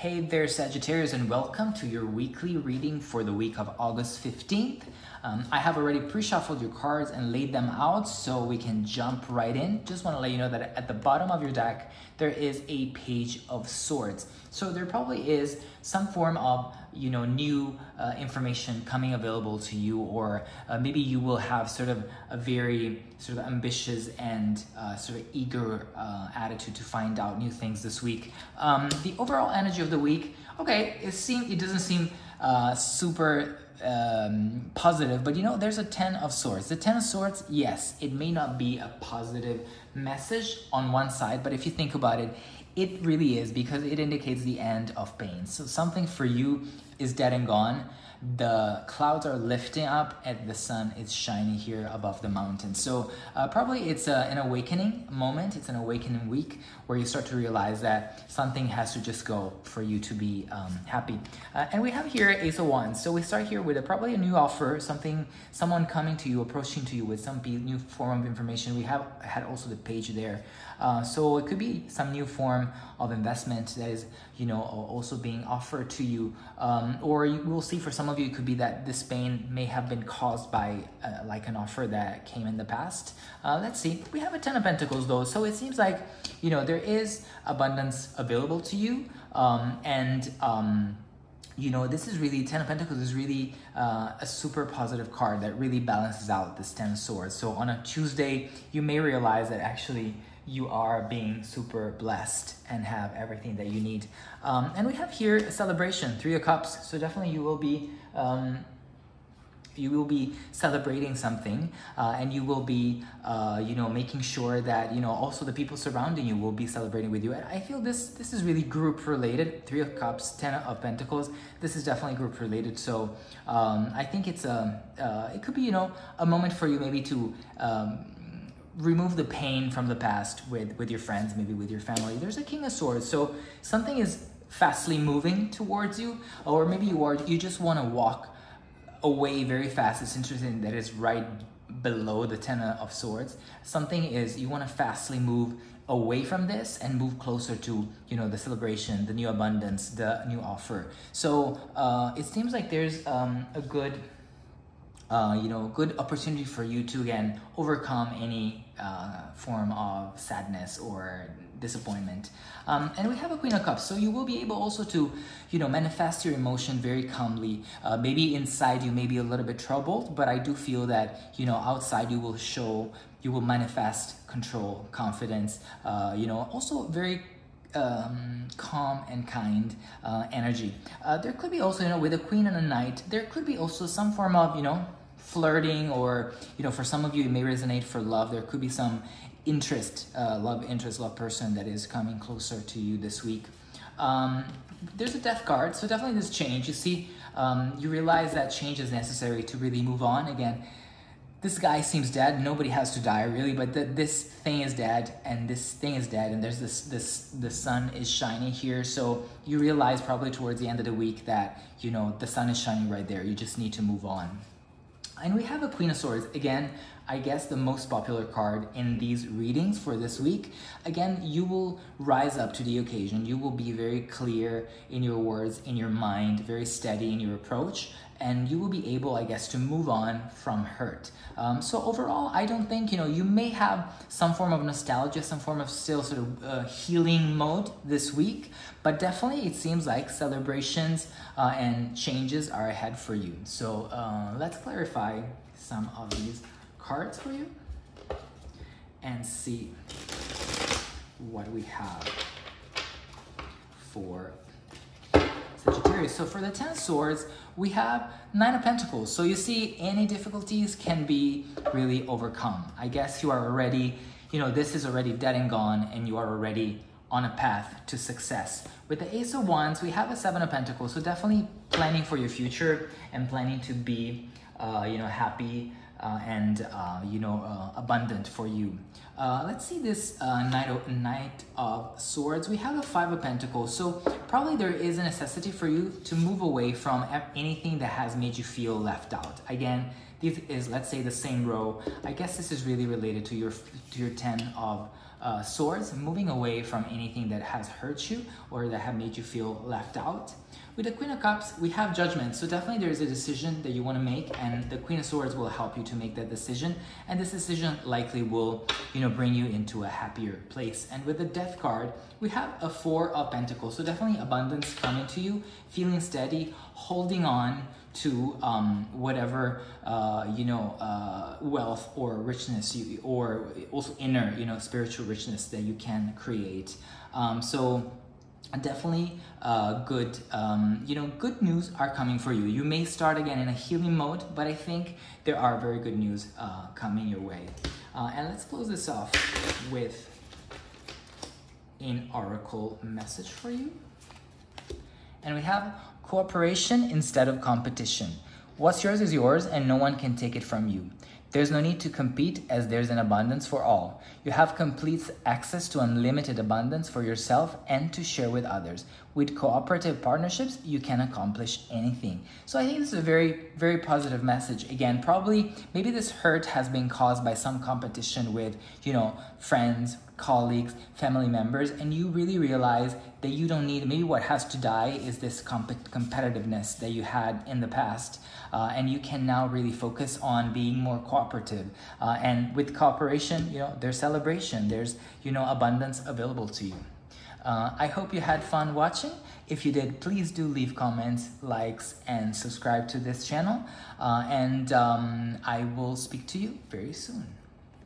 Hey there, Sagittarius, and welcome to your weekly reading for the week of August 15th. Um, I have already pre shuffled your cards and laid them out so we can jump right in. Just want to let you know that at the bottom of your deck, there is a page of swords. So there probably is some form of you know new uh, information coming available to you or uh, maybe you will have sort of a very sort of ambitious and uh, sort of eager uh, attitude to find out new things this week um, the overall energy of the week okay it seems it doesn't seem uh, super um, positive, but you know, there's a 10 of swords. The 10 of swords, yes, it may not be a positive message on one side, but if you think about it, it really is because it indicates the end of pain. So something for you is dead and gone the clouds are lifting up and the sun is shining here above the mountain. So uh, probably it's a, an awakening moment. It's an awakening week where you start to realize that something has to just go for you to be um, happy. Uh, and we have here Ace of Wands. So we start here with a, probably a new offer, something, someone coming to you, approaching to you with some new form of information. We have had also the page there. Uh, so it could be some new form of investment that is, you know, also being offered to you. Um, or you will see for some of it could be that this pain may have been caused by uh, like an offer that came in the past. Uh, let's see. We have a Ten of Pentacles though. So it seems like, you know, there is abundance available to you. Um, and, um, you know, this is really, Ten of Pentacles is really uh, a super positive card that really balances out this Ten of Swords. So on a Tuesday, you may realize that actually you are being super blessed and have everything that you need. Um, and we have here a celebration, Three of Cups. So definitely you will be um, you will be celebrating something uh, and you will be uh, you know making sure that you know also the people surrounding you will be celebrating with you and i feel this this is really group related three of cups ten of pentacles this is definitely group related so um, i think it's a uh, it could be you know a moment for you maybe to um, remove the pain from the past with with your friends maybe with your family. There's a king of swords. So something is fastly moving towards you or maybe you are you just want to walk away very fast. It's interesting that it's right below the ten of swords. Something is you want to fastly move away from this and move closer to you know the celebration the new abundance the new offer. So uh, it seems like there's um, a good uh, you know, good opportunity for you to again overcome any uh, form of sadness or disappointment. Um, and we have a Queen of Cups, so you will be able also to, you know, manifest your emotion very calmly. Uh, maybe inside you may be a little bit troubled, but I do feel that you know outside you will show, you will manifest control, confidence. Uh, you know, also very um, calm and kind uh, energy. Uh, there could be also, you know, with a queen and a knight, there could be also some form of, you know, flirting or, you know, for some of you, it may resonate for love. There could be some interest, uh, love interest, love person that is coming closer to you this week. Um, there's a death card, so definitely this change. You see, um, you realize that change is necessary to really move on. Again, this guy seems dead. Nobody has to die really, but this thing is dead, and this thing is dead, and there's this this the sun is shining here. So you realize probably towards the end of the week that you know the sun is shining right there. You just need to move on. And we have a Queen of Swords again. I guess the most popular card in these readings for this week. Again, you will rise up to the occasion. You will be very clear in your words, in your mind, very steady in your approach and you will be able, I guess, to move on from hurt. Um, so overall, I don't think, you know, you may have some form of nostalgia, some form of still sort of uh, healing mode this week, but definitely it seems like celebrations uh, and changes are ahead for you. So uh, let's clarify some of these cards for you and see what we have for Sagittarius. So for the Ten of Swords, we have Nine of Pentacles. So you see, any difficulties can be really overcome. I guess you are already, you know, this is already dead and gone, and you are already on a path to success. With the Ace of Wands, we have a Seven of Pentacles. So definitely planning for your future and planning to be, uh, you know, happy uh, and uh, you know uh, abundant for you. Uh, let's see this uh, knight of, knight of swords. We have a five of pentacles, so probably there is a necessity for you to move away from anything that has made you feel left out. Again, this is let's say the same row. I guess this is really related to your to your ten of uh, swords, moving away from anything that has hurt you or that have made you feel left out. With the Queen of Cups, we have judgment. So definitely there is a decision that you want to make and the Queen of Swords will help you to make that decision. And this decision likely will, you know, bring you into a happier place. And with the Death card, we have a Four of Pentacles. So definitely abundance coming to you, feeling steady, holding on to um, whatever uh, you know uh, wealth or richness you, or also inner you know spiritual richness that you can create. Um, so definitely uh, good um, you know good news are coming for you. You may start again in a healing mode but i think there are very good news uh, coming your way. Uh, and let's close this off with an oracle message for you. And we have cooperation instead of competition. What's yours is yours and no one can take it from you there's no need to compete as there's an abundance for all. You have complete access to unlimited abundance for yourself and to share with others. With cooperative partnerships, you can accomplish anything. So I think this is a very, very positive message. Again, probably maybe this hurt has been caused by some competition with, you know, friends, colleagues, family members, and you really realize that you don't need, maybe what has to die is this comp- competitiveness that you had in the past. Uh, and you can now really focus on being more cooperative. Uh, and with cooperation, you know, there's celebration, there's, you know, abundance available to you. Uh, I hope you had fun watching. If you did, please do leave comments, likes, and subscribe to this channel. Uh, and um, I will speak to you very soon.